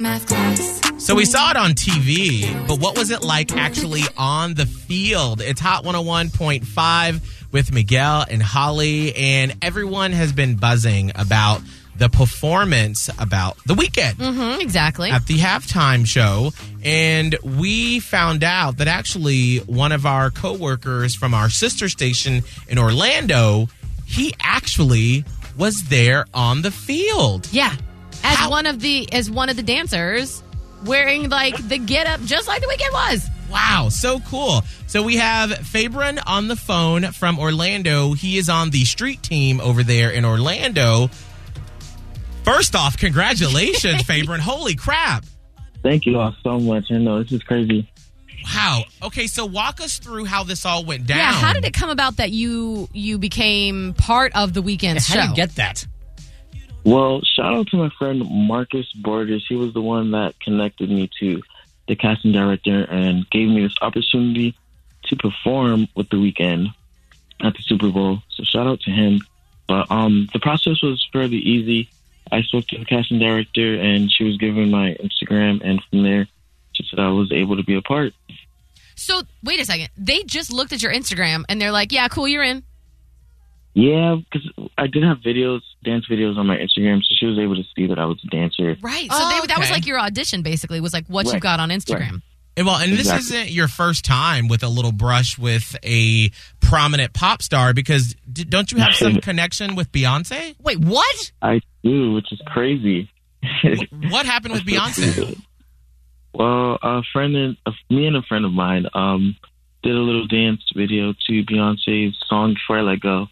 Math class. So we saw it on TV, but what was it like actually on the field? It's Hot 101.5 with Miguel and Holly, and everyone has been buzzing about the performance about the Weeknd Mm-hmm, exactly. at the halftime show. And we found out that actually one of our coworkers from our sister station in Orlando, he actually was there on the field. Yeah. As How- one of the as one of the dancers wearing like the get up just like the Weeknd was. Wow, so cool. So we have Fabron on the phone from Orlando. He is on the street team over there in Orlando. First off, congratulations, Fabron. Holy crap. Thank you all so much. I know this is crazy. Wow. Okay, so walk us through how this all went down. Yeah, how did it come about that you you became part of the Weeknd's How show? do you get that? Well, shout out to my friend Marcus Borders. He was the one that connected me to the casting director and gave me this opportunity to perform with the Weeknd at the Super Bowl. So shout out to him. But um, the process was fairly easy. I spoke to the casting director and she was given my Instagram, and from there, she said I was able to be a part. so wait a second. They just looked at your Instagram and they're like, "Yeah, cool, you're in." Yeah, because I did have videos, dance videos on my Instagram, so she was able to see that I was a dancer. Right. So Oh, they, that was like your audition, basically. Was like what you Right. got on Instagram. And well, and this isn't your first time with a little brush with a prominent pop star because d- don't you have some connection with Beyonce? Wait, what? I do, which is crazy. What happened with Beyonce? Well, a friend and uh, me and a friend of mine um did a little dance video to Beyonce's song "Before I Let Go,"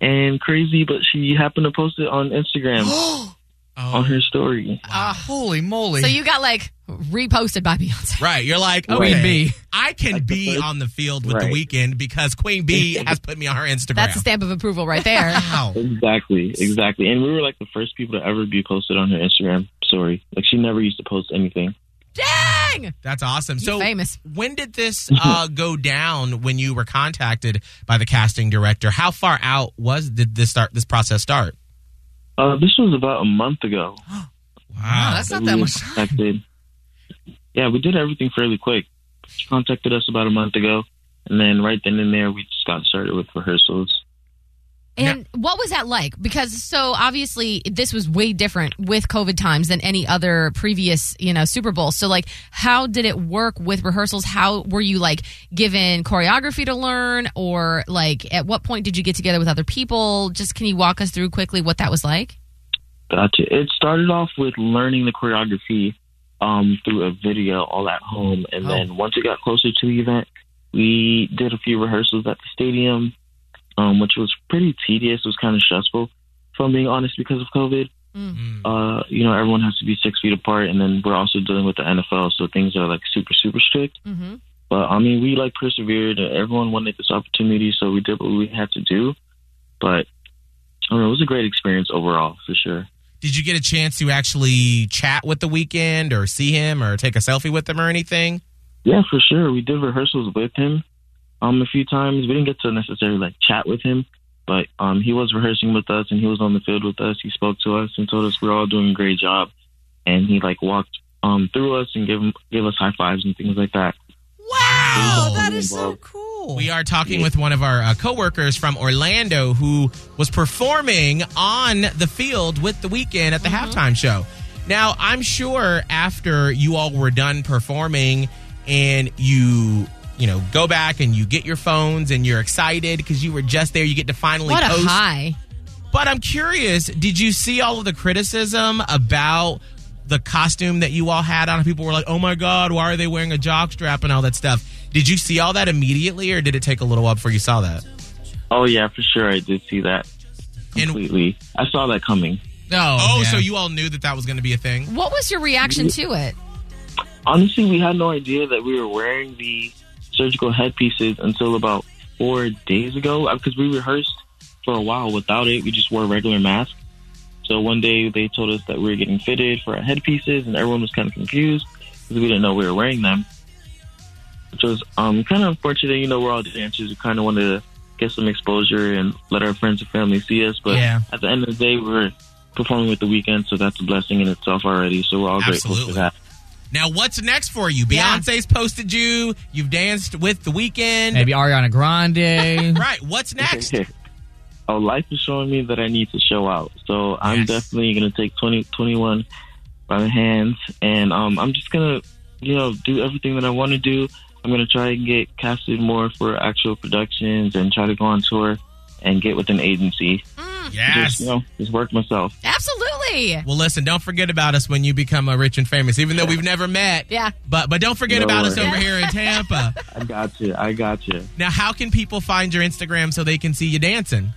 and crazy, but she happened to post it on Instagram oh. on Oh, her story. Ah, ah. Holy moly. So you got like reposted by Beyonce. right. You're like, Queen okay, Bee. I can Like be on the field with the Right. Weeknd because Queen Bee has put me on her Instagram. That's a stamp of approval right there. Wow. Exactly, exactly. And we were like the first people to ever be posted on her Instagram story. Like she never used to post anything. Dang! That's awesome. You So, famous. when did this uh, go down? When you were contacted by the casting director, how far out was did this start? This process start? Uh, this was about a month ago. Wow, that's not we that much time. Yeah, we did everything fairly quick. She contacted us about a month ago, and then right then and there, we just got started with rehearsals. And what was that like? Because so obviously this was way different with COVID times than any other previous, you know, Super Bowl. So like, how did it work with rehearsals? How were you like given choreography to learn, or like at what point did you get together with other people? Just can you walk us through quickly what that was like? Gotcha. It started off with learning the choreography um, through a video all at home, and Oh. then once it got closer to the event, we did a few rehearsals at the stadium, um, which was pretty tedious. It was kind of stressful, if I'm being honest, because of COVID. Mm. Uh, you know, everyone has to be six feet apart, and then we're also dealing with the NFL, so things are like super, super strict. Mm-hmm. But I mean, we like persevered. Everyone wanted this opportunity, so we did what we had to do. But I don't it was a great experience overall, for sure. Did you get a chance to actually chat with the Weeknd, or see him, or take a selfie with him, or anything? Yeah, for sure. We did rehearsals with him um, a few times. We didn't get to necessarily like chat with him, but um, he was rehearsing with us and he was on the field with us. He spoke to us and told us we're all doing a great job. And he like walked um, through us and gave him, gave us high fives and things like that. Wow, Wow. that is so cool. We are talking with one of our uh, coworkers from Orlando who was performing on the field with the Weeknd at the halftime show. Now, I'm sure after you all were done performing and you, you know, go back and you get your phones and you're excited because you were just there, you get to finally What a post. high! But I'm curious, did you see all of the criticism about the costume that you all had on? People were like, "Oh my god, why are they wearing a jockstrap and all that stuff?" Did you see all that immediately, or did it take a little while before you saw that? Oh, yeah, for sure. I did see that And- completely. I saw that coming. Oh, Oh, yeah. so you all knew that that was going to be a thing? What was your reaction to it? Honestly, we had no idea that we were wearing the surgical headpieces until about four days ago because we rehearsed for a while without it. We just wore a regular mask. So one day they told us that we were getting fitted for our headpieces, and everyone was kind of confused because we didn't know we were wearing them. Which was um, kind of unfortunate. You know, we're all dancers. We kind of wanted to get some exposure and let our friends and family see us. But Yeah. at the end of the day, we're performing with the Weeknd, so that's a blessing in itself already. So we're all grateful for that. Now, what's next for you? Yeah. Beyonce's posted you. You've danced with the Weeknd. Maybe Ariana Grande. Right. What's next? oh, life is showing me that I need to show out. So I'm Yes. definitely going to take 2021 by the hands, and um, I'm just going to, you know, do everything that I want to do. I'm going to try and get casted more for actual productions and try to go on tour and get with an agency. Yes. Just, you know, just work myself. Absolutely. Well, listen, don't forget about us when you become a rich and famous, even though we've never met. Yeah. But but don't forget No about us over here in Tampa. I got you. I got you. Now, how can people find your Instagram so they can see you dancing?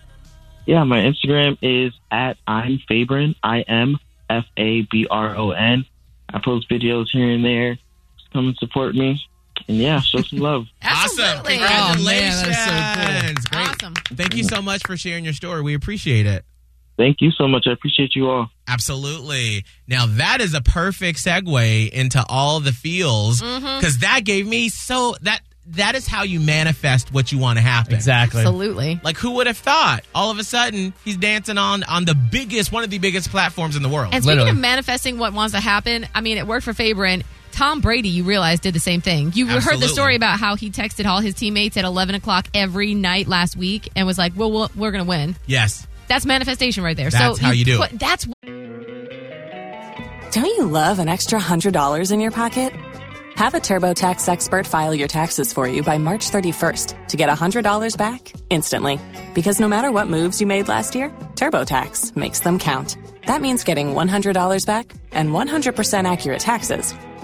Yeah, my Instagram is at I'm Fabron. I M F A B R O N. I post videos here and there. Just come and support me. And yeah, show some love. Awesome. Absolutely. Congratulations. Oh, man, that's Great. Awesome. Thank you so much for sharing your story. We appreciate it. Thank you so much. I appreciate you all. Absolutely. Now that is a perfect segue into all the feels mm-hmm. because that gave me so that that is how you manifest what you want to happen. exactly. Absolutely. Like who would have thought? All of a sudden, he's dancing on on the biggest, one of the biggest platforms in the world. And speaking Literally. of manifesting what wants to happen, I mean, it worked for Fabron and Tom Brady, you realize, did the same thing. You heard the story about how he texted all his teammates at 11 o'clock every night last week and was like, well, we'll we're going to win. yes, That's manifestation right there. That's so how you do put, it. That's Don't you love an extra $100 in your pocket? Have a TurboTax expert file your taxes for you by March 31st to get $100 back instantly. Because no matter what moves you made last year, TurboTax makes them count. That means getting $100 back and 100% accurate taxes